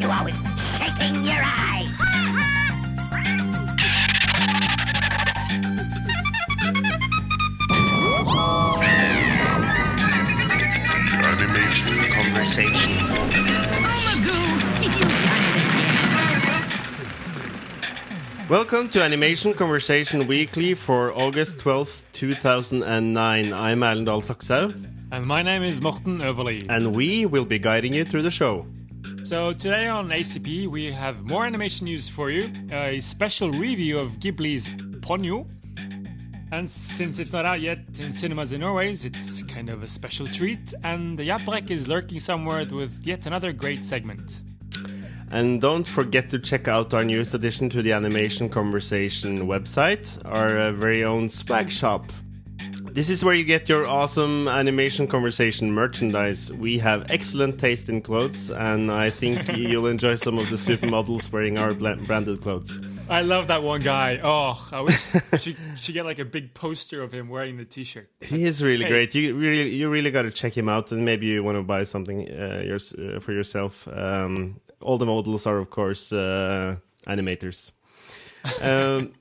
you always shaking your eye? Animation conversation. Welcome to Animation Conversation Weekly for August 12th, 2009. I'm Erlend Dal Sakshaug, And my name is Morten Øverlie. and we will be guiding you through the show. So today on ACP we have more animation news for you, a special review of Ghibli's Ponyo. And since it's not out yet in cinemas in Norway, it's kind of a special treat. And the Yaprak is lurking somewhere with yet another great segment. And don't forget to check out our newest addition to the Animation Conversation website, our uh, very own swag shop. This is where you get your awesome Animation Conversation merchandise. We have excellent taste in clothes, and I think you'll enjoy some of the supermodels wearing our branded clothes. I love that one guy. Oh, I wish she should get like a big poster of him wearing the T-shirt. He is really Hey. great. You really, you really got to check him out, and maybe you want to buy something uh, yours, uh, for yourself. Um, all the models are, of course, uh, animators. Um,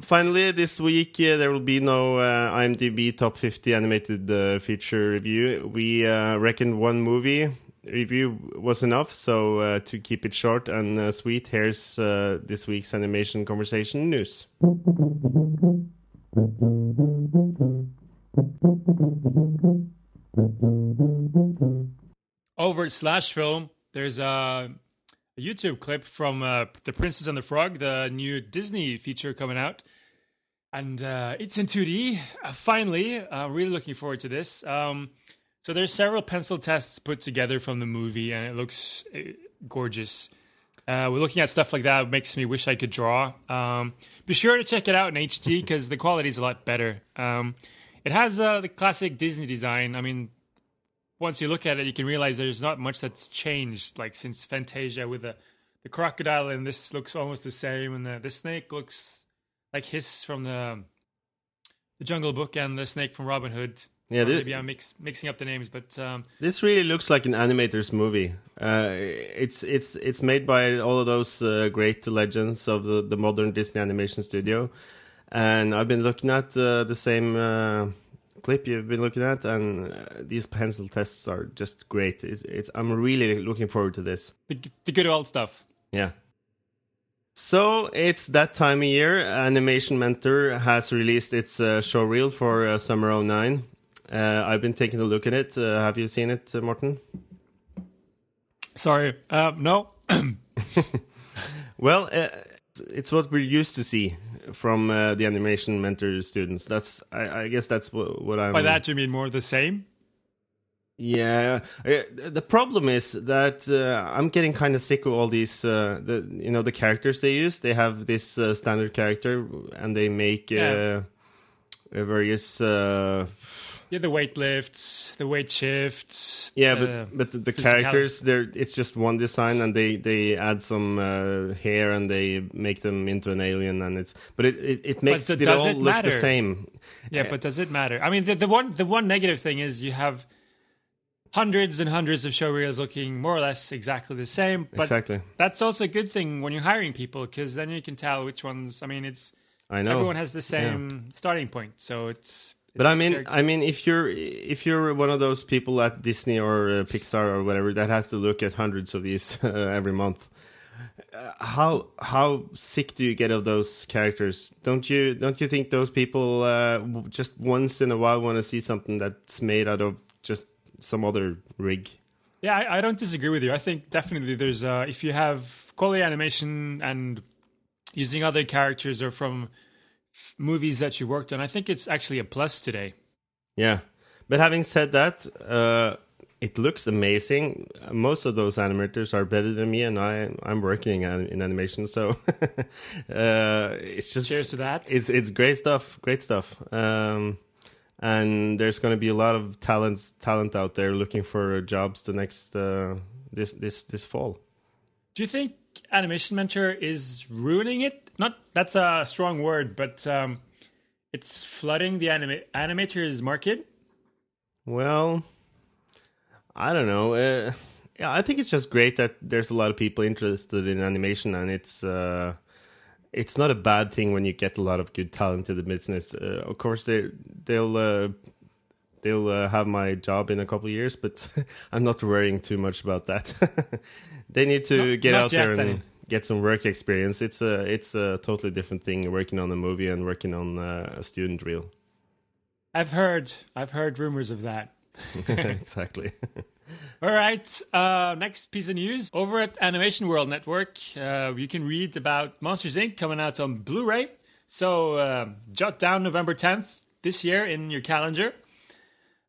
finally, this week uh, there will be no uh, IMDb top 50 animated uh, feature review. We uh, reckoned one movie review was enough, so uh, to keep it short and uh, sweet, here's uh, this week's animation conversation news. over at Slash Film, there's a, a YouTube clip from uh, The Princess and the Frog, the new Disney feature coming out. And uh, it's in 2D. Uh, finally, I'm really looking forward to this. Um, so there's several pencil tests put together from the movie, and it looks uh, gorgeous. Uh, we're looking at stuff like that. It makes me wish I could draw. Um, be sure to check it out in HD because the quality is a lot better. Um, it has uh, the classic Disney design. I mean, once you look at it, you can realize there's not much that's changed. Like since Fantasia with the the crocodile, and this looks almost the same, and the, the snake looks like his from the the Jungle Book and the snake from Robin Hood. Yeah, Or thi- maybe I'm mix, mixing up the names, but um, This really looks like an animator's movie. Uh, it's it's it's made by all of those uh, great legends of the, the modern Disney animation studio, and I've been looking at uh, the same uh, clip you've been looking at, and uh, these pencil tests are just great. It, it's I'm really looking forward to this. the, the good old stuff. Yeah. So it's that time of year. Animation Mentor has released its uh, show reel for uh, summer 09. Uh, I've been taking a look at it. Uh, have you seen it, uh, Morten? Sorry, uh, no. Well, uh, it's what we're used to see from uh, the animation mentor students. That's, I, I guess, that's what, what I'm. By that you mean more the same? yeah. Uh, the problem is that uh, I'm getting kind of sick of all these. Uh, the you know the characters they use. They have this uh, standard character, and they make uh, Yeah. uh, various. Uh, Yeah, the weight lifts, the weight shifts. yeah, uh, but but the, the characters, they're it's just one design, and they they add some uh, hair and they make them into an alien, and it's but it it, it makes th- it all it look the same. Yeah, but does it matter? I mean, the, the one the one negative thing is you have hundreds and hundreds of show reels looking more or less exactly the same. But Exactly. that's also a good thing when you're hiring people because then you can tell which ones. I mean, it's I know. everyone has the same starting point, so it's. But I mean, very- I mean, if you're if you're one of those people at Disney or uh, Pixar or whatever that has to look at hundreds of these uh, every month, uh, how how sick do you get of those characters? Don't you don't you think those people uh, just once in a while want to see something that's made out of just some other rig? Yeah, I, I don't disagree with you. I think definitely there's uh, if you have quality animation and using other characters or from f- movies that you worked on, I think it's actually a plus today. Yeah, But having said that, uh, it looks amazing. Most of those animators are better than me, and I I'm working in animation, so uh, it's just Cheers to that. It's it's great stuff, great stuff. Um, and there's going to be a lot of talents talent out there looking for jobs the next uh, this this this fall. Do you think Animation Mentor is ruining it? Not that's a strong word, but um, it's flooding the anima- animators market. Well, I don't know. Uh, yeah, I think it's just great that there's a lot of people interested in animation, and it's uh, it's not a bad thing when you get a lot of good talent in the business. Uh, of course, they they'll uh, they'll uh, have my job in a couple of years, but I'm not worrying too much about that. they need to Not- get out yet, there and. Get some work experience. It's a it's a totally different thing working on a movie and working on uh, a student reel. I've heard I've heard rumors of that. exactly. All right. Uh, next piece of news over at Animation World Network, uh, you can read about Monsters Inc. coming out on Blu-ray. So uh, jot down November 10th this year in your calendar.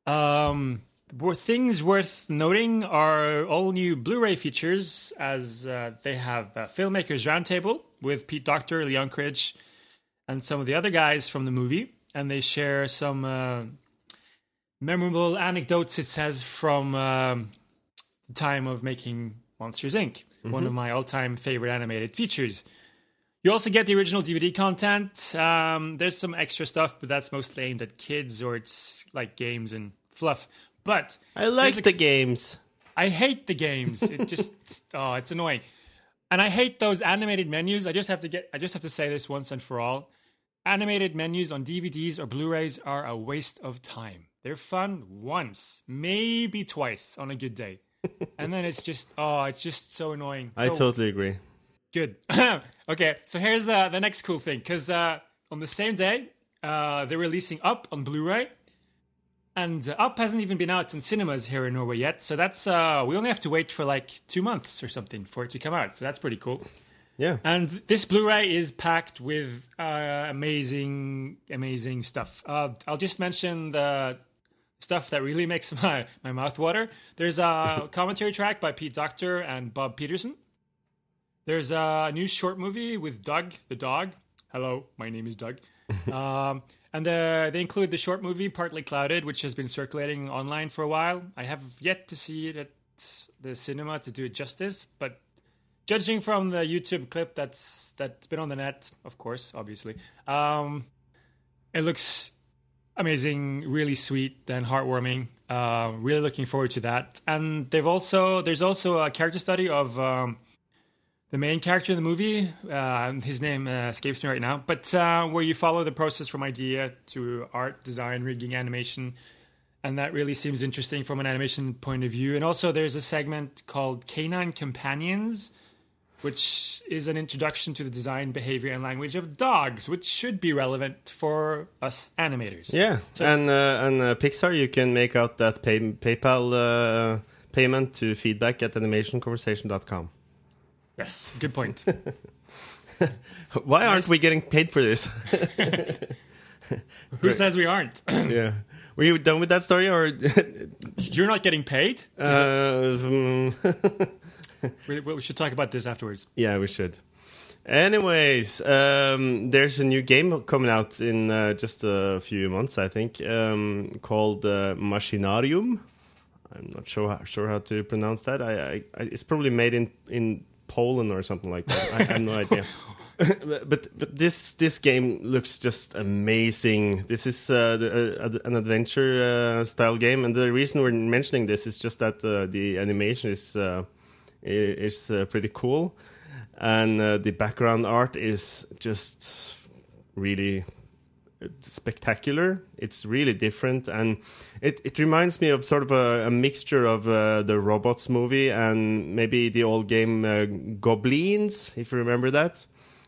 Um, things worth noting are all new Blu-ray features, as uh, they have a filmmakers roundtable with Pete Docter, Lee Unkrich, and some of the other guys from the movie, and they share some. Uh, memorable anecdotes it says from um, the time of making Monsters Inc., one of my all-time favorite animated features. You also get the original DVD content. Um, there's some extra stuff, but that's mostly aimed at kids or it's like games and fluff. But I like a- the games. I hate the games. It just oh, it's annoying. And I hate those animated menus. I just have to get I just have to say this once and for all. Animated menus on DVDs or Blu-rays are a waste of time. They're fun once, maybe twice on a good day. and then it's just oh, it's just so annoying. I totally agree. Good. okay, so here's the the next cool thing because uh, on the same day uh, they're releasing Up on Blu-ray, and uh, Up hasn't even been out in cinemas here in Norway yet. So that's uh, we only have to wait for like two months or something for it to come out. So that's pretty cool. Yeah. And this Blu-ray is packed with uh, amazing, amazing stuff. Uh, I'll just mention the stuff that really makes my, my mouth water. There's a commentary track by Pete Docter and Bob Peterson. There's a new short movie with Doug the dog. Hello, my name is Doug. um, and uh, they include the short movie Partly Clouded, which has been circulating online for a while. I have yet to see it at the cinema to do it justice, but judging from the YouTube clip that's that's been on the net, of course, obviously, um, it looks amazing, really sweet and heartwarming. Uh, really looking forward to that. And they've also there's also a character study of um, the main character in the movie. Uh, his name uh, escapes me right now, but uh, where you follow the process from idea to art, design, rigging, animation. And that really seems interesting from an animation point of view. And also, there's a segment called Canine Companions, which is an introduction to the design, behavior, and language of dogs, which should be relevant for us animators. Yeah, So- and uh, and uh, Pixar, you can make out that pay- PayPal uh, payment to feedback at animationconversation.com. Yes, good point. Why aren't we getting paid for this? Who says we aren't? yeah, were you done with that story, or You're not getting paid? uh, mm, We, we should talk about this afterwards. yeah, we should. Anyways, um, there's a new game coming out in uh, just a few months, I think, um, called uh, Machinarium. I'm not sure how, sure how to pronounce that. I, I, I it's probably made in in Poland or something like that. I have no idea. but but this this game looks just amazing. This is uh, the, uh, an adventure uh, style game, and the reason we're mentioning this is just that uh, the animation is uh, is uh, pretty cool, and uh, the background art is just really spectacular. It's really different, and it, it reminds me of sort of a, a mixture of uh, the robots movie and maybe the old game uh, Goblins, if you remember that.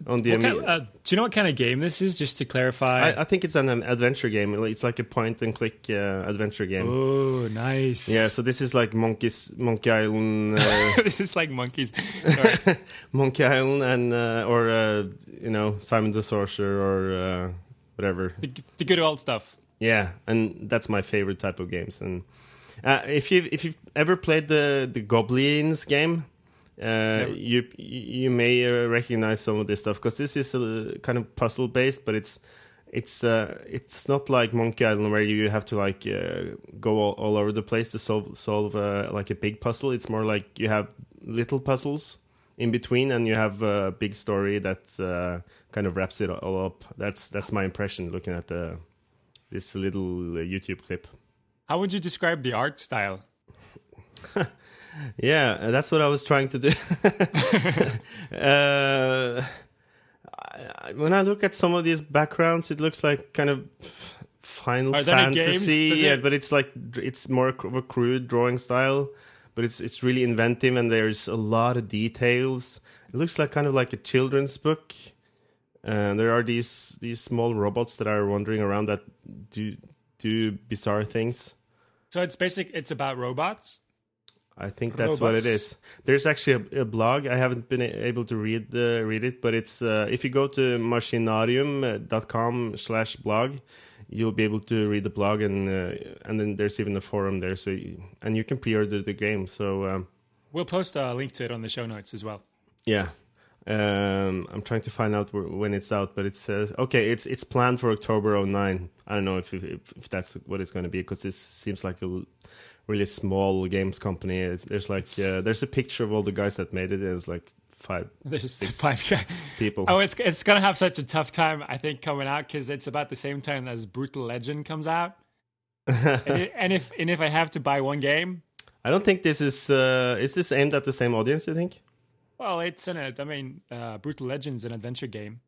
On the kind- uh, do you know what kind of game this is? Just to clarify. I, I think it's an um, adventure game. It's like a point and click uh, adventure game. oh, nice. Yeah, so this is like Monkeys, Monkey Island, uh, this is like monkeys. Monkey Island, and uh, or uh, you know Simon the Sorcerer or whatever. the, the good old stuff. Yeah, and that's my favorite type of games. And uh, if you if you've ever played the the Goblins game, uh, you you may uh, recognize some of this stuff because this is a kind of puzzle based, but it's it's uh, it's not like Monkey Island where you have to like uh, go all, all over the place to solve solve uh, like a big puzzle. It's more like you have little puzzles in between, and you have a big story that uh, kind of wraps it all up. That's that's my impression looking at the this little uh, YouTube clip. How would you describe the art style? Yeah, uh, that's what I was trying to do. uh, when I look at some of these backgrounds, it looks like kind of Final Are there any games? Fantasy, yeah, it- but it's like it's more of a crude drawing style. But it's it's really inventive, and there's a lot of details. It looks like kind of like a children's book. And there are these these small robots that are wandering around that do do bizarre things. So it's basic. It's about robots. I think that's what it is. There's actually a, a blog. I haven't been able to read the read it, but it's uh, if you go to machinarium.com slash blog, you'll be able to read the blog, and uh, and then there's even a forum there. So you, and you can pre-order the game. So um, We'll post a link to it on the show notes as well. yeah, um, I'm trying to find out wh- when it's out, but it says okay. It's it's planned for October 09. I don't know if if, if that's what it's going to be because this seems like a really small games company. It's, there's like uh, there's a picture of all the guys that made it. And it's like five people. Oh, it's it's gonna have such a tough time, I think, coming out because it's about the same time as Brutal Legend comes out. and, if and if I have to buy one game, I don't think this is uh, is this aimed at the same audience. You think? well, it's an I mean, uh, Brutal Legend's an adventure game.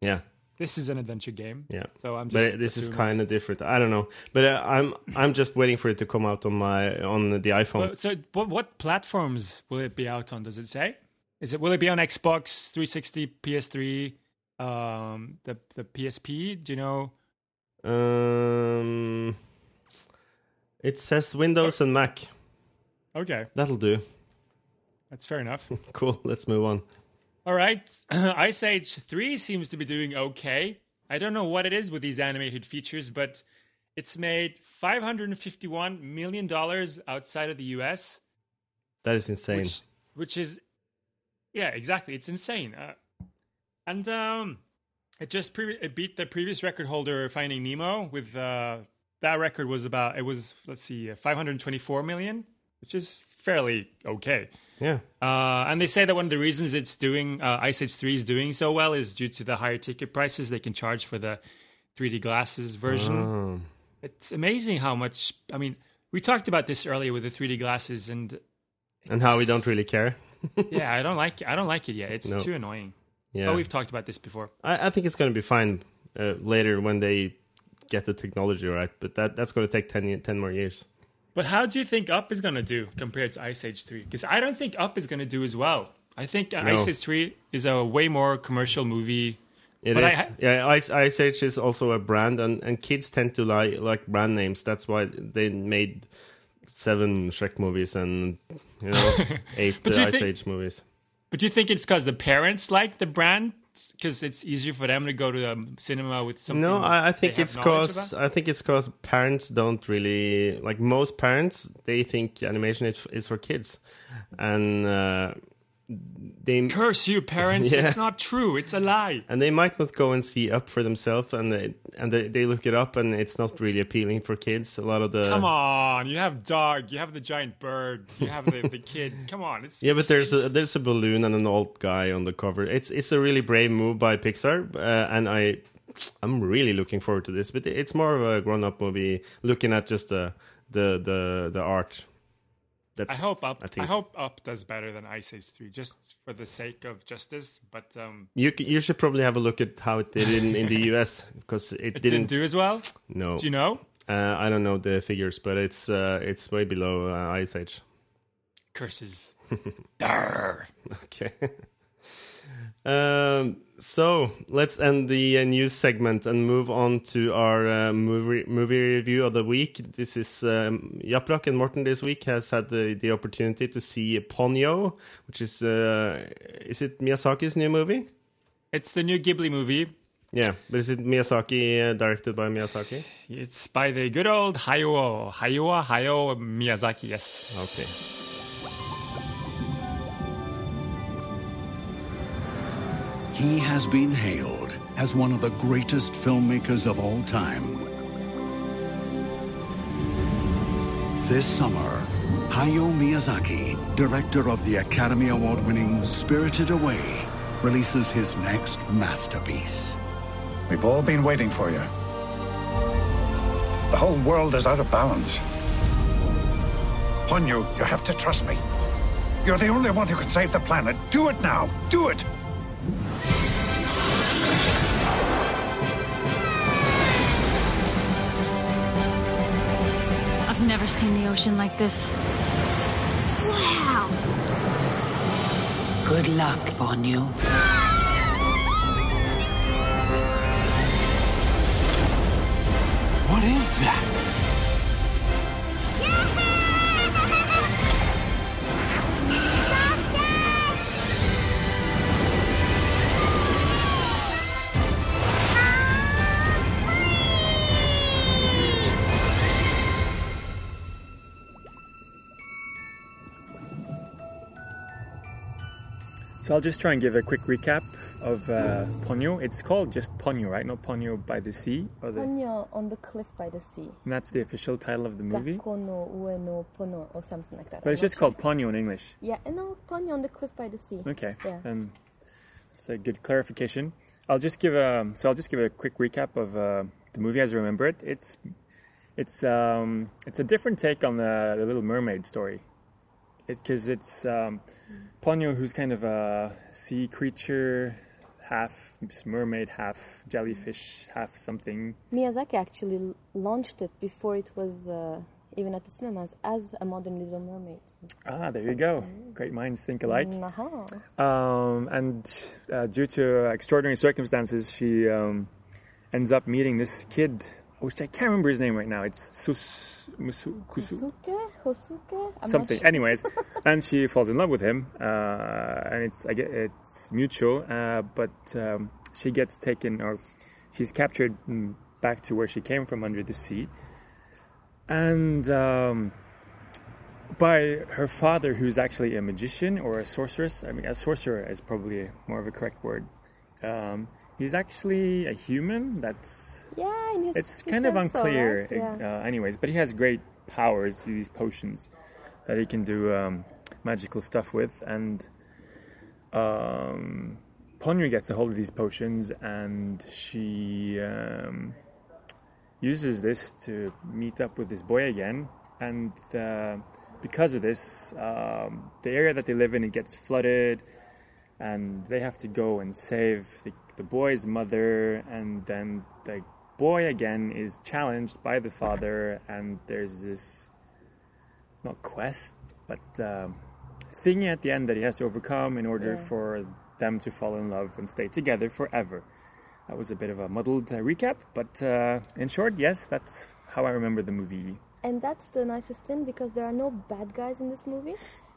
Yeah, This is an adventure game. yeah. So I'm just. But this is kind of different. I don't know, but uh, I'm I'm just waiting for it to come out on my on the iPhone. So what, what platforms will it be out on? Does it say? Is it will it be on Xbox 360, PS3, um, the the PSP? Do you know? Um, it says Windows and Mac. Okay, That'll do. that's fair enough. Cool. Let's move on. All right, Ice Age 3 seems to be doing okay. I don't know what it is with these animated features, but it's made 551 million dollars outside of the US, That is insane. which which is yeah, exactly. It's insane. Uh, and um it just pre- it beat the previous record holder Finding Nemo with uh that record was about it was let's see uh, 524 million, which is fairly okay. yeah. Uh, and they say that one of the reasons it's doing uh, Ice Age 3 is doing so well is due to the higher ticket prices they can charge for the 3D glasses version. Oh. It's amazing how much. I mean, we talked about this earlier with the 3D glasses, and And how we don't really care. yeah, I don't like. I don't like it yet. It's No. too annoying. Yeah. Oh, we've talked about this before. I, I think it's going to be fine uh, later when they get the technology right, but that that's going to take 10, 10 more years. But how do you think Up is going to do compared to Ice Age 3? Because I don't think Up is going to do as well. I think uh, No. Ice Age 3 is a way more commercial movie. It But I is. ha- yeah, Ice, Ice Age is also a brand, and, and kids tend to like like brand names. That's why they made seven Shrek movies and you know eight uh, Ice Age movies. But do you think it's because the parents like the brand? Because it's easier for them to go to the cinema with something. No, I, I think it's cause about? I think it's cause parents don't really like most parents. They think animation is, is for kids, and uh, they Curse you, parents! Yeah. It's not true. It's a lie. and they might not go and see up for themselves, and they, and they, they look it up, and it's not really appealing for kids. A lot of the Come on, you have dog, you have the giant bird, you have the, the kid. Come on, it's Yeah, but there's a there's a balloon and an old guy on the cover. It's it's a really brave move by Pixar, uh, and I I'm really looking forward to this. But it's more of a grown up movie, looking at just the the the the art. I hope up. I I, hope up does better than Ice Age Three, just for the sake of justice. But um, you you should probably have a look at how it did in, in the U.S. because it, it didn't, didn't. do as well. no, Do you know? uh, I don't know the figures, but it's uh, it's way below uh, Ice Age. Curses. Okay. um, so let's end the uh, news segment and move on to our uh, movie movie review of the week. This is um, Yaprak and Morten this week has had the, the opportunity to see Ponyo, which is uh, is it Miyazaki's new movie? It's the new Ghibli movie. Yeah, but is it Miyazaki uh, directed by Miyazaki? It's by the good old Hayao Hayao Hayao Miyazaki. Yes. Okay. He has been hailed as one of the greatest filmmakers of all time. This summer, Hayao Miyazaki, director of the Academy Award winning Spirited Away, releases his next masterpiece. We've all been waiting for you. The whole world is out of balance. Ponyo, you have to trust me. You're the only one who can save the planet. Do it now. Do it. Never seen the ocean like this. Wow! Good luck, Ponyo. What is that? So I'll just try and give a quick recap of uh, Ponyo. It's called just Ponyo, right? Not Ponyo by the sea. Or the, Ponyo on the cliff by the sea. And that's the official title of the movie. Gakko no ue no pono or something like that. But it's I'm just not called Ponyo in English. sure. Yeah, no, Ponyo on the cliff by the sea. Okay. Yeah. Um, that's a good clarification. I'll just give a so I'll just give a quick recap of uh, the movie as I remember it. It's it's um, it's a different take on the, the Little Mermaid story because it's um, Ponyo, who's kind of a sea creature, half mermaid, half jellyfish, half something. Miyazaki actually launched it before it was uh, even at the cinemas as a modern Little Mermaid. Ah, there you go. Great minds think alike. Aha. Um, and uh, due to extraordinary circumstances, she um, ends up meeting this kid, which I can't remember his name right now. It's Sus, Musu, Kusu, Hosuke? Something. sure. Anyways, and she falls in love with him, uh, and it's I get it's mutual. Uh, but um, she gets taken, or she's captured mm, back to where she came from under the sea, and. Um, by her father, who's actually a magician or a sorceress. I mean, a sorcerer is probably more of a correct word. Um, he's actually a human. That's Yeah, in his it's kind of says so, unclear. right? Yeah. uh, anyways, but he has great powers, these potions that he can do um, magical stuff with, and um, Ponyo gets a hold of these potions, and she um, uses this to meet up with this boy again, and uh, because of this, um, the area that they live in it gets flooded, and they have to go and save the, the boy's mother, and then the boy again is challenged by the father, and there's this not quest, but um, thing at the end that he has to overcome in order Yeah. for them to fall in love and stay together forever. That was a bit of a muddled uh, recap, but uh, in short, yes, that's how I remember the movie. And that's the nicest thing because there are no bad guys in this movie.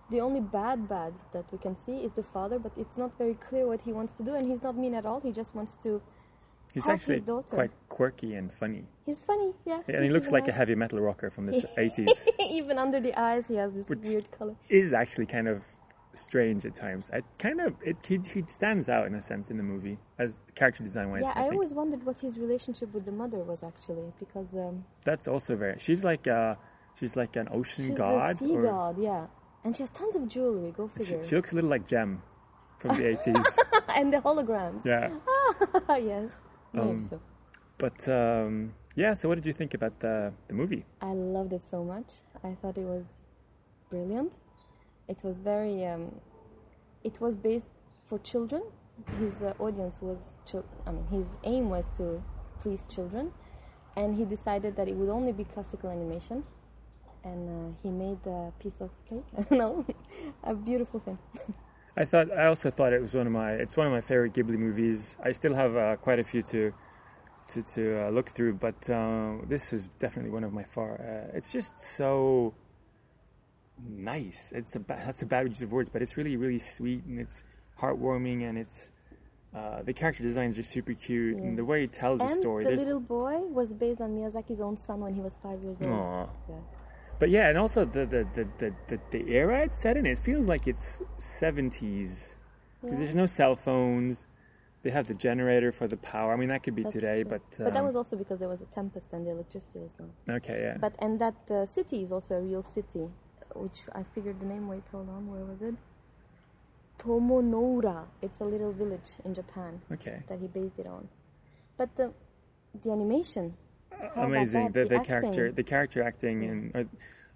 The only bad bad that we can see is the father, but it's not very clear what he wants to do, and he's not mean at all. He just wants to. He's Help actually his daughter. quite quirky and funny. He's funny, yeah. And he looks like a heavy metal rocker from the 80s. even under the eyes, he has this Which- weird color. is actually kind of strange at times. I kind of it he, he stands out in a sense in the movie as character design wise. Yeah, I, I always wondered what his relationship with the mother was actually because um, that's also very. She's like uh she's like an ocean she's god. the sea or- god, yeah, and she has tons of jewelry. Go figure. she looks a little like Jem from the 80s. and the holograms. yeah, yes, maybe Um, so. but um, yeah. So what did you think about the the movie? I loved it so much. I thought it was brilliant. It was very. Um, it was based for children. His uh, audience was. Chil- I mean, his aim was to please children, and he decided that it would only be classical animation. And uh, he made a piece of cake. no, a beautiful thing. I thought I also thought it was one of my it's one of my favorite Ghibli movies. I still have uh, quite a few to to to uh, look through, but uh, this is definitely one of my far. Uh, it's just so nice. It's a that's a bad use of words, but it's really really sweet and it's heartwarming and it's Uh, the character designs are super cute, and the way he tells and the story. the little boy was based on Miyazaki's own son when he was five years old. Aw. Yeah. But yeah, and also the the, the, the, the, the era it's set in, it feels like it's 70s. 'Cause Yeah. There's no cell phones. They have the generator for the power. I mean, that could be That's today, true. but. but that um, was also because there was a tempest and the electricity was gone. Okay, yeah. But and that uh, city is also a real city, which I figured the name. Wait, hold on, where was it? Tomonoura. It's a little village in Japan Okay. that he based it on. But the the animation, Amazing. that? The, the, character, acting. the character acting, and or,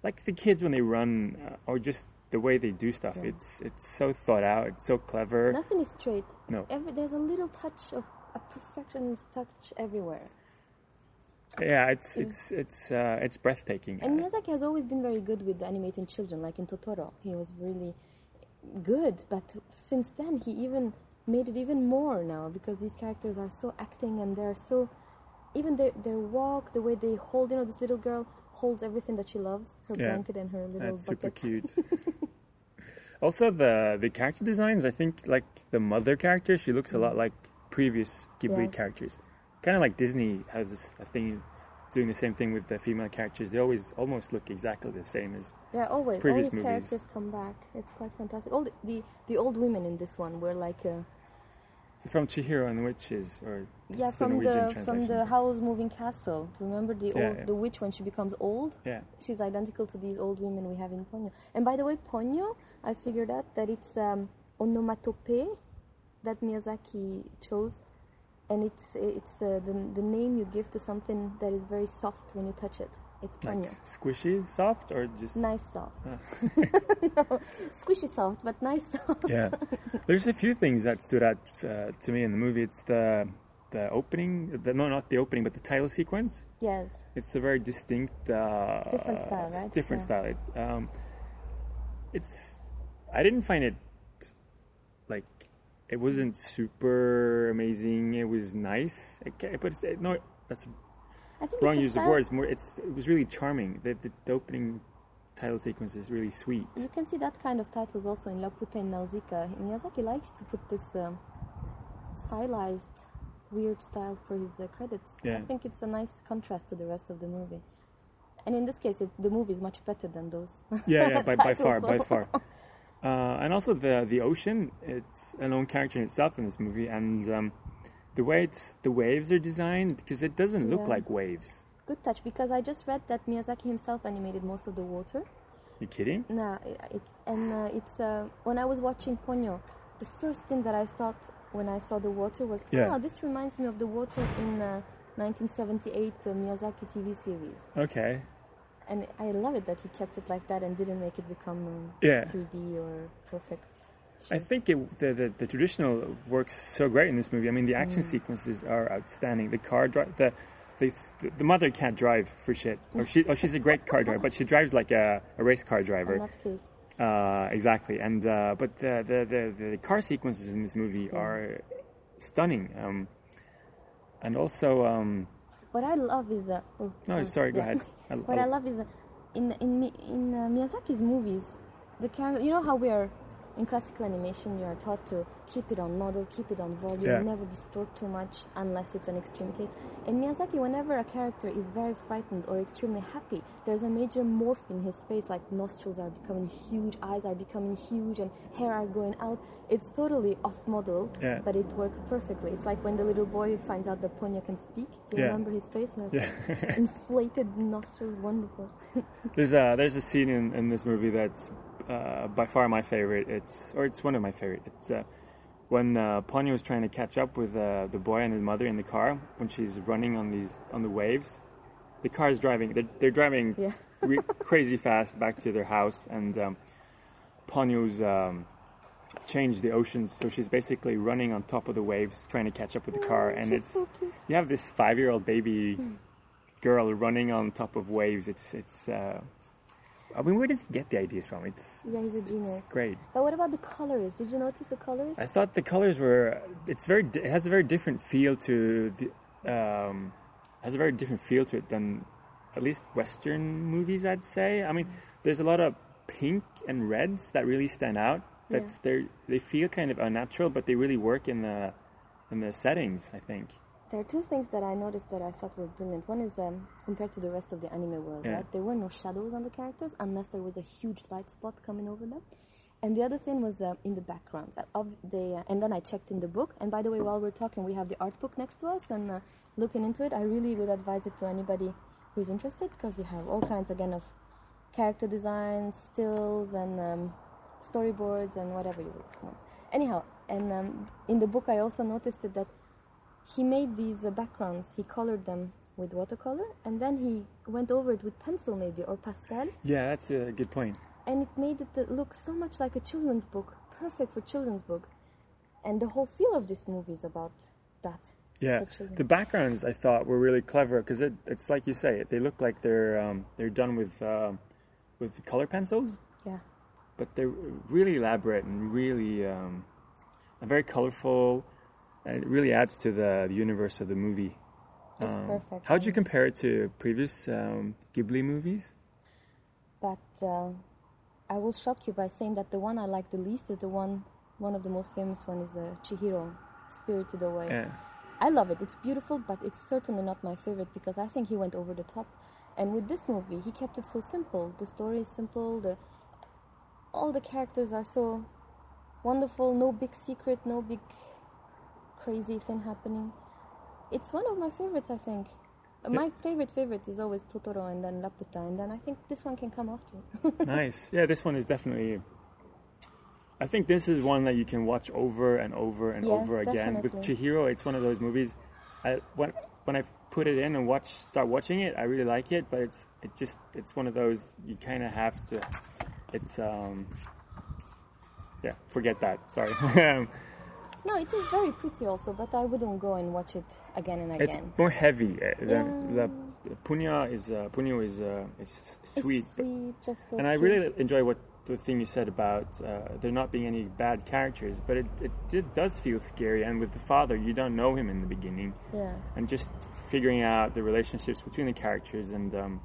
like the kids when they run, uh, or just the way they do stuff. Yeah. It's it's so thought out. It's so clever. Nothing is straight. No. Every, there's a little touch of a perfectionist touch everywhere. Yeah, it's it's it's uh, it's breathtaking. And Miyazaki has always been very good with animating children, like in Totoro. He was really good, but since then he even made it even more now because these characters are so acting and they're so even their their walk, the way they hold, you know, this little girl holds everything that she loves, her Yeah. blanket and her little That's super bucket. cute. also, the the character designs. I think like the mother character, she looks a lot like previous Ghibli Mm. Yes. characters. Kind of like Disney has this, a thing doing the same thing with the female characters. They always almost look exactly the same as. Yeah, always. Previous all these movies. characters come back. It's quite fantastic. All the, the, the old women in this one were like uh, From Chihiro and the Witches, or Yeah, from Norwegian the from the Howl's Moving Castle. Remember the Yeah, old yeah. the witch when she becomes old? Yeah. She's identical to these old women we have in Ponyo. And by the way, Ponyo, I figured out that it's um, onomatopoeia that Miyazaki chose, and it's it's uh, the the name you give to something that is very soft when you touch it. It's like squishy, soft, or just Nice soft. No, squishy soft, but nice soft. yeah. There's a few things that stood out uh, to me in the movie. It's the the opening, the, no, not the opening, but the title sequence. Yes. It's a very distinct, uh, Different style, right? Different Yeah. style. It, um, it's. I didn't find it like it wasn't super amazing. It was nice, Okay, but it's, no, that's I think wrong use of words. More, it's it was really charming. The, the, the opening title sequence is really sweet. You can see that kind of titles also in Laputa and Nausicaa. Miyazaki likes to put this um, stylized, weird style for his uh, credits. I think it's a nice contrast to the rest of the movie. And in this case, it, the movie is much better than those. yeah, yeah, by, by far, by far. Uh, and also the the ocean, it's an own character in itself in this movie, and um, the way it's the waves are designed because it doesn't look Yeah. like waves. Good touch, because I just read that Miyazaki himself animated most of the water. You kidding? No, it, and uh, it's uh, when I was watching Ponyo, the first thing that I thought when I saw the water was, Yeah. oh, this reminds me of the water in uh, 1978 uh, Miyazaki TV series. Okay. And I love it that he kept it like that and didn't make it become um, Yeah. 3D or perfect. I think it, the, the the traditional works so great in this movie. I mean, the action Mm. sequences are outstanding. The car drive, the, the the mother can't drive for shit. Or she, oh, she's a great car driver, but she drives like a, a race car driver. In that case. Uh, exactly, and uh, but the, the, the, the car sequences in this movie are stunning, um, and also um, What I love is uh, oh, No, sorry, go Yeah. ahead. I- what I love is uh, in in in uh, Miyazaki's movies, the character. You know how we are in classical animation, you are taught to keep it on model, keep it on volume, Yeah. never distort too much unless it's an extreme case. In Miyazaki, whenever a character is very frightened or extremely happy, there's a major morph in his face, like nostrils are becoming huge, eyes are becoming huge, and hair are going out. It's totally off model, Yeah. but it works perfectly. It's like when the little boy finds out that Ponyo can speak. Do you Yeah. remember his face? And it's Yeah. like inflated nostrils, wonderful. There's a there's a scene in, in this movie that's uh, by far my favorite. It's or it's one of my favorite. It's uh, when uh, Ponyo is trying to catch up with uh, the boy and his mother in the car when she's running on these on the waves. The car is driving. They're, they're driving Yeah. re- crazy fast back to their house, and um, Ponyo's um, changed the oceans, so she's basically running on top of the waves trying to catch up with the car, and she's it's so you have this five year old baby girl running on top of waves. It's it's. Uh, I mean, where does he get the ideas from? It's Yeah, he's a genius. great. But what about the colors? Did you notice the colors? I thought the colors were. It's very. It has a very different feel to the. Um, has a very different feel to it than at least Western movies. I'd say. I mean, there's a lot of pink and reds that really stand out. That's Yeah. they they feel kind of unnatural, but they really work in the in the settings. I think. There are two things that I noticed that I thought were brilliant. One is um, compared to the rest of the anime world, Yeah. right? There were no shadows on the characters unless there was a huge light spot coming over them. And the other thing was uh, in the backgrounds. Uh, uh, and then I checked in the book. And by the way, while we're talking, we have the art book next to us. And uh, looking into it, I really would advise it to anybody who's interested because you have all kinds again of character designs, stills, and um, storyboards, and whatever you want. Anyhow, and um, in the book, I also noticed that he made these uh, backgrounds. He colored them with watercolor, and then he went over it with pencil, maybe or pastel, Yeah, that's a good point. and it made it uh, look so much like a children's book, perfect for children's book. And the whole feel of this movie is about that. Yeah, the backgrounds I thought were really clever because it, it's like you say, they look like they're um, they're done with um with color pencils, yeah, but they're really elaborate and really um, very colorful, it really adds to the, the universe of the movie. It's Um, perfect. How would you compare it to previous um, Ghibli movies? But uh, I will shock you by saying that the one I like the least is the one, one of the most famous one is uh, Chihiro, Spirited Away. Yeah. I love it. It's beautiful, but it's certainly not my favorite because I think he went over the top. And with this movie, he kept it so simple. The story is simple. The all the characters are so wonderful. No big secret. No big crazy thing happening. It's one of my favorites. I think. My favorite favorite is always Totoro and then Laputa, and then I think this one can come after. nice. Yeah, this one is definitely. I think this is one that you can watch over and over and Yes, over again. With. Chihiro, it's one of those movies. I, when when I put it in and watch, start watching it, I really like it. But it's it just it's one of those you kind of have to. It's um. Yeah, forget that. Sorry. no, it is very pretty also, but I wouldn't go and watch it again and again. it's more heavy. uh, Yeah. the, the Punya is uh, Punyo is uh, is sweet. It's sweet, just so and I really enjoy what the thing you said about uh, there not being any bad characters, but it, it, it does feel scary. And with the father, you don't know him in the beginning, Yeah. and just figuring out the relationships between the characters and um,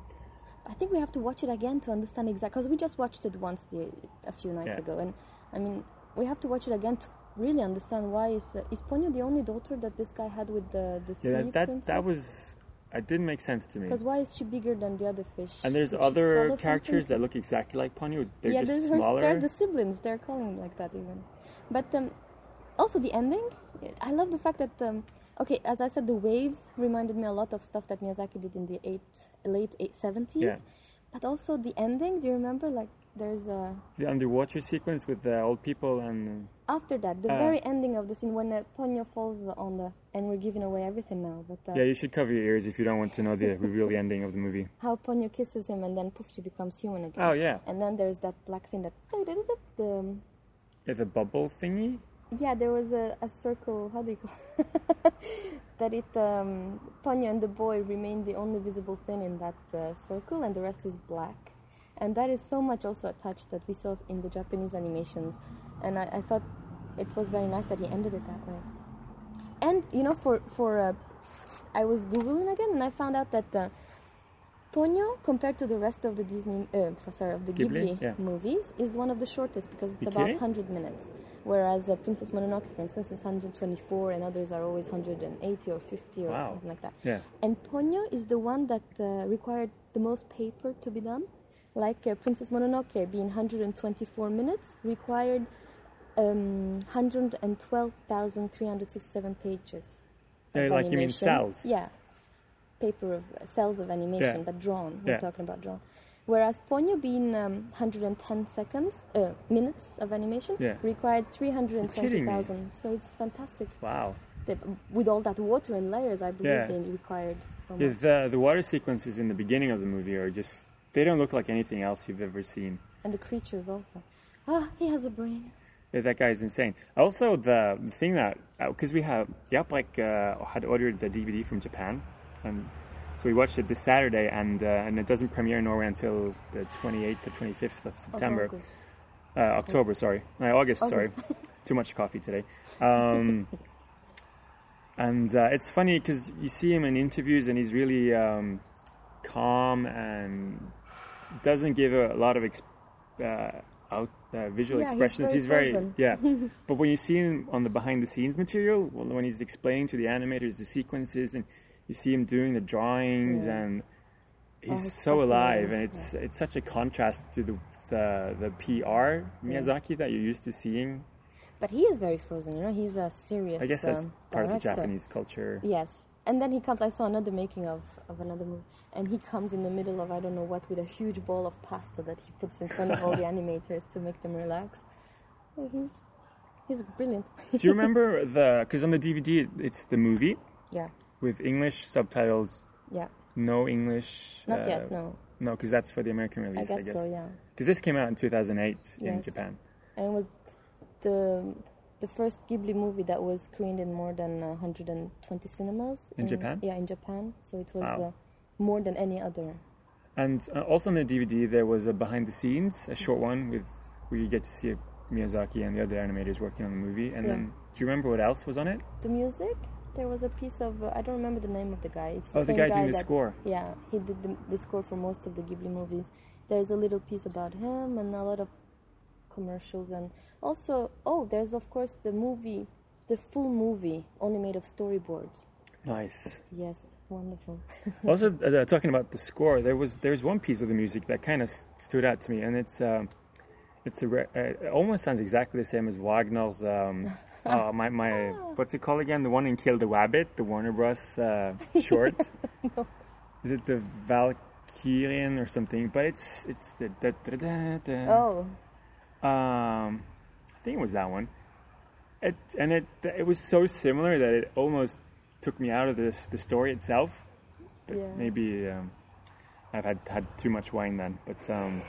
I think we have to watch it again to understand exactly because we just watched it once the, a few nights Yeah. ago, and I mean we have to watch it again to really understand why is uh, is Ponyo the only daughter that this guy had with the the sea yeah, that that, princess? that was it didn't make sense to me. because why is she bigger than the other fish? And there's Did other characters something? that look exactly like Ponyo. They're yeah, just there's her- smaller. they're the siblings. They're calling them like that even. But um, also the ending, I love the fact that um, okay, as I said, the waves reminded me a lot of stuff that Miyazaki did in the eight, late eight, 70s. Yeah. But also the ending. Do you remember? Like there's a the underwater sequence with the old people and after that the Uh. very ending of the scene when uh, Ponyo falls on the and we're giving away everything now. But uh, yeah, you should cover your ears if you don't want to know the reveal the ending of the movie. how Ponyo kisses him and then poof, she becomes human again. Oh, yeah. And then there's that black thing that the um, Yeah, the bubble thingy. Yeah, there was a, a circle. How do you call it? that? It um, Ponyo and the boy remain the only visible thing in that uh, circle, and the rest is black. And that is so much also a touch that we saw in the Japanese animations, and I, I thought it was very nice that he ended it that way. And you know, for for uh, I was googling again, and I found out that. Uh, Ponyo, compared to the rest of the Disney, uh, sorry, of the Ghibli, Ghibli yeah. movies, is one of the shortest because it's about 100 minutes. Whereas uh, Princess Mononoke, for instance, is 124, and others are always 180 or 50 or Wow. something like that. Yeah. And Ponyo is the one that uh, required the most paper to be done. Like uh, Princess Mononoke, being 124 minutes, required um, 112,367 pages. Yeah, like you mean animation. cells? Yeah, paper of uh, cells of animation, Yeah. but drawn. We're Yeah. talking about drawn. Whereas Ponyo, being um, 110 seconds, uh, minutes of animation, Yeah. required kidding 320,000. So it's fantastic. Wow. They- with all that water and layers, I believe they required so Yeah, much. the the water sequences in the beginning of the movie are just they don't look like anything else you've ever seen. And the creatures also. Ah, he has a brain. Yeah, that guy is insane. Also, the, the thing that because we have yep, like uh, had ordered the DVD from Japan, and so we watched it this Saturday, and uh, and it doesn't premiere in Norway until the 28th or 25th of September, August. uh, October. Sorry, no, August. Sorry, too much coffee today. Um, and uh, it's funny because you see him in interviews, and he's really um, calm and doesn't give a lot of. Exp- uh, out uh, visual Yeah, he's expressions. very He's very, yeah. but when you see him on the behind the scenes material, well, when he's explaining to the animators the sequences, and you see him doing the drawings, Yeah. and he's Oh, so alive, and it's it's such a contrast to the the, the PR Miyazaki that you're used to seeing. But he is very frozen. You know, he's a serious. I guess that's um, part of the. Japanese culture. Yes. And then he comes. I saw another making of, of another movie, and he comes in the middle of I don't know what with a huge bowl of pasta that he puts in front of all the animators to make them relax. He's he's brilliant. Do you remember the? Because on the DVD, it's the movie yeah, with English subtitles, yeah. no English. Not uh, yet. No, No, because that's for the American release I release. guess, so. Yeah, Because this came out in 2008 in Japan. and it was the the first Ghibli movie that was screened in more than uh, 120 cinemas In Japan? Yeah, in Japan. So it was Wow. uh, more than any other. And uh, also on the DVD, there was a behind the scenes, a short one with where you get to see Miyazaki and the other animators working on the movie. And Yeah. then, do you remember what else was on it? The music. There was a piece of uh, I don't remember the name of the guy. It's the Oh, the same guy doing the that, score. Yeah, he did the, the score for most of the Ghibli movies. There's a little piece about him and a lot of commercials and also oh, there's of course the movie, the full movie only made of storyboards. Nice. Yes, wonderful. also, uh, talking about the score, there was there's one piece of the music that kind of stood out to me, and it's um, it's a re- uh, it almost sounds exactly the same as Wagner's. Um, uh, my my what's it called again? The one in Kill the Rabbit the Warner Bros. Uh, short. Is it the Valkyrian or something? But it's it's the da, da, da, da. oh, Um, I think it was that one. It and it it was so similar that it almost took me out of this the story itself. But Yeah. maybe um, I've had had too much wine then. But um,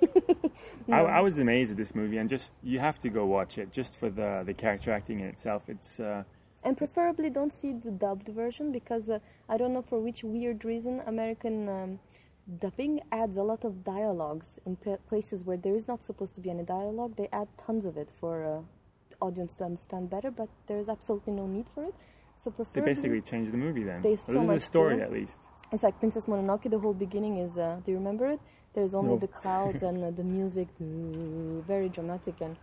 I, I was amazed at this movie, and just you have to go watch it just for the the character acting in itself. It's uh, and preferably don't see the dubbed version because uh, I don't know for which weird reason American um, dubbing adds a lot of dialogues in pa- places where there is not supposed to be any dialogue. They add tons of it for uh, the audience to understand better, but there is absolutely no need for it. So they basically changed the movie then. They so the story do. at least. it's like Princess Mononoke. The whole beginning is. Uh, do you remember it? There's only No. the clouds and uh, the music, very dramatic, and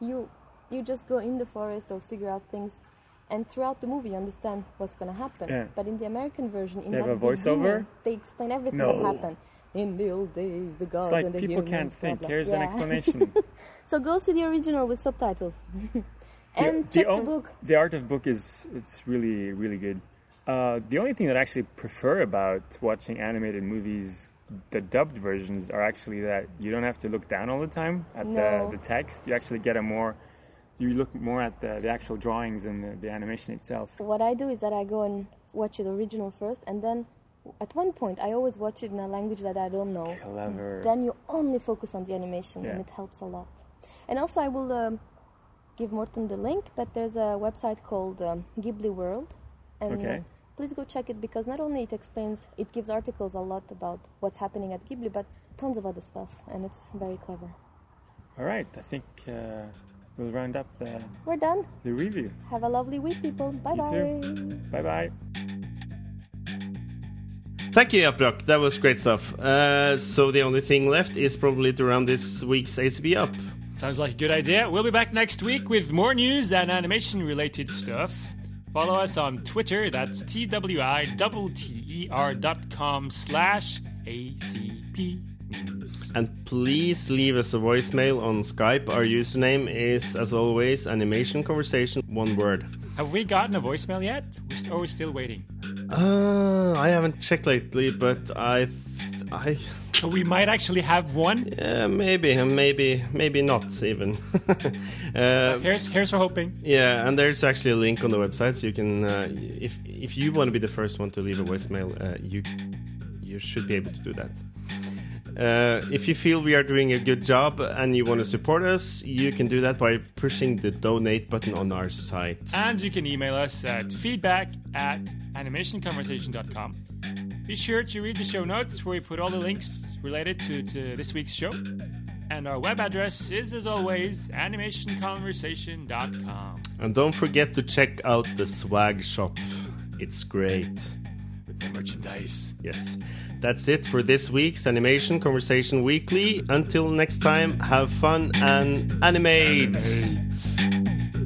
you you just go in the forest or figure out things, and throughout the movie you understand what's gonna happen. Yeah. But in the American version, in They have that a voiceover? they explain everything that happened. In the old days, the gods It's like and the people humans. can't think. blah. Here's an explanation. so go see the original with subtitles, and the, check the on- book. The art of book is it's really really good. Uh, the only thing that I actually prefer about watching animated movies, the dubbed versions, are actually that you don't have to look down all the time at No. the, the text. You actually get a more you look more at the, the actual drawings and the, the animation itself. What I do is that I go and watch the original first, and then at one point I always watch it in a language that I don't know. Clever. Then you only focus on the animation, and it helps a lot. And also, I will um, give Morten the link, but there's a website called um, Ghibli World, and Okay. uh, please go check it because not only it explains, it gives articles a lot about what's happening at Ghibli, but tons of other stuff, and it's very clever. All right, I think uh, we'll round up the, We're done. the review. Have a lovely week, people. Bye You bye. too. Bye bye. Thank you, Yaprak. That was great stuff. Uh, so the only thing left is probably to round this week's ACP up. Sounds like a good idea. We'll be back next week with more news and animation related stuff. Follow us on Twitter, that's T-W-I-T-T-E-R E dot com slash ACP News. And please leave us a voicemail on Skype. Our username is, as always, Animation Conversation, one word. Have we gotten a voicemail yet? We're or we're still waiting? Uh, I haven't checked lately, but I, I, So we might actually have one. yeah, maybe, maybe, maybe not even. uh, Here's here's for hoping. yeah, and there's actually a link on the website, so you can, uh, if if you want to be the first one to leave a voicemail, uh, you you should be able to do that. Uh, if you feel we are doing a good job and you want to support us, you can do that by pushing the donate button on our site. And you can email us at feedback at animationconversation.com. Be sure to read the show notes where we put all the links related to, to this week's show. And our web address is, as always, animationconversation.com. And don't forget to check out the swag shop. It's great. Merchandise. Yes. That's it for this week's Animation Conversation Weekly. Until next time, have fun and animate. animate.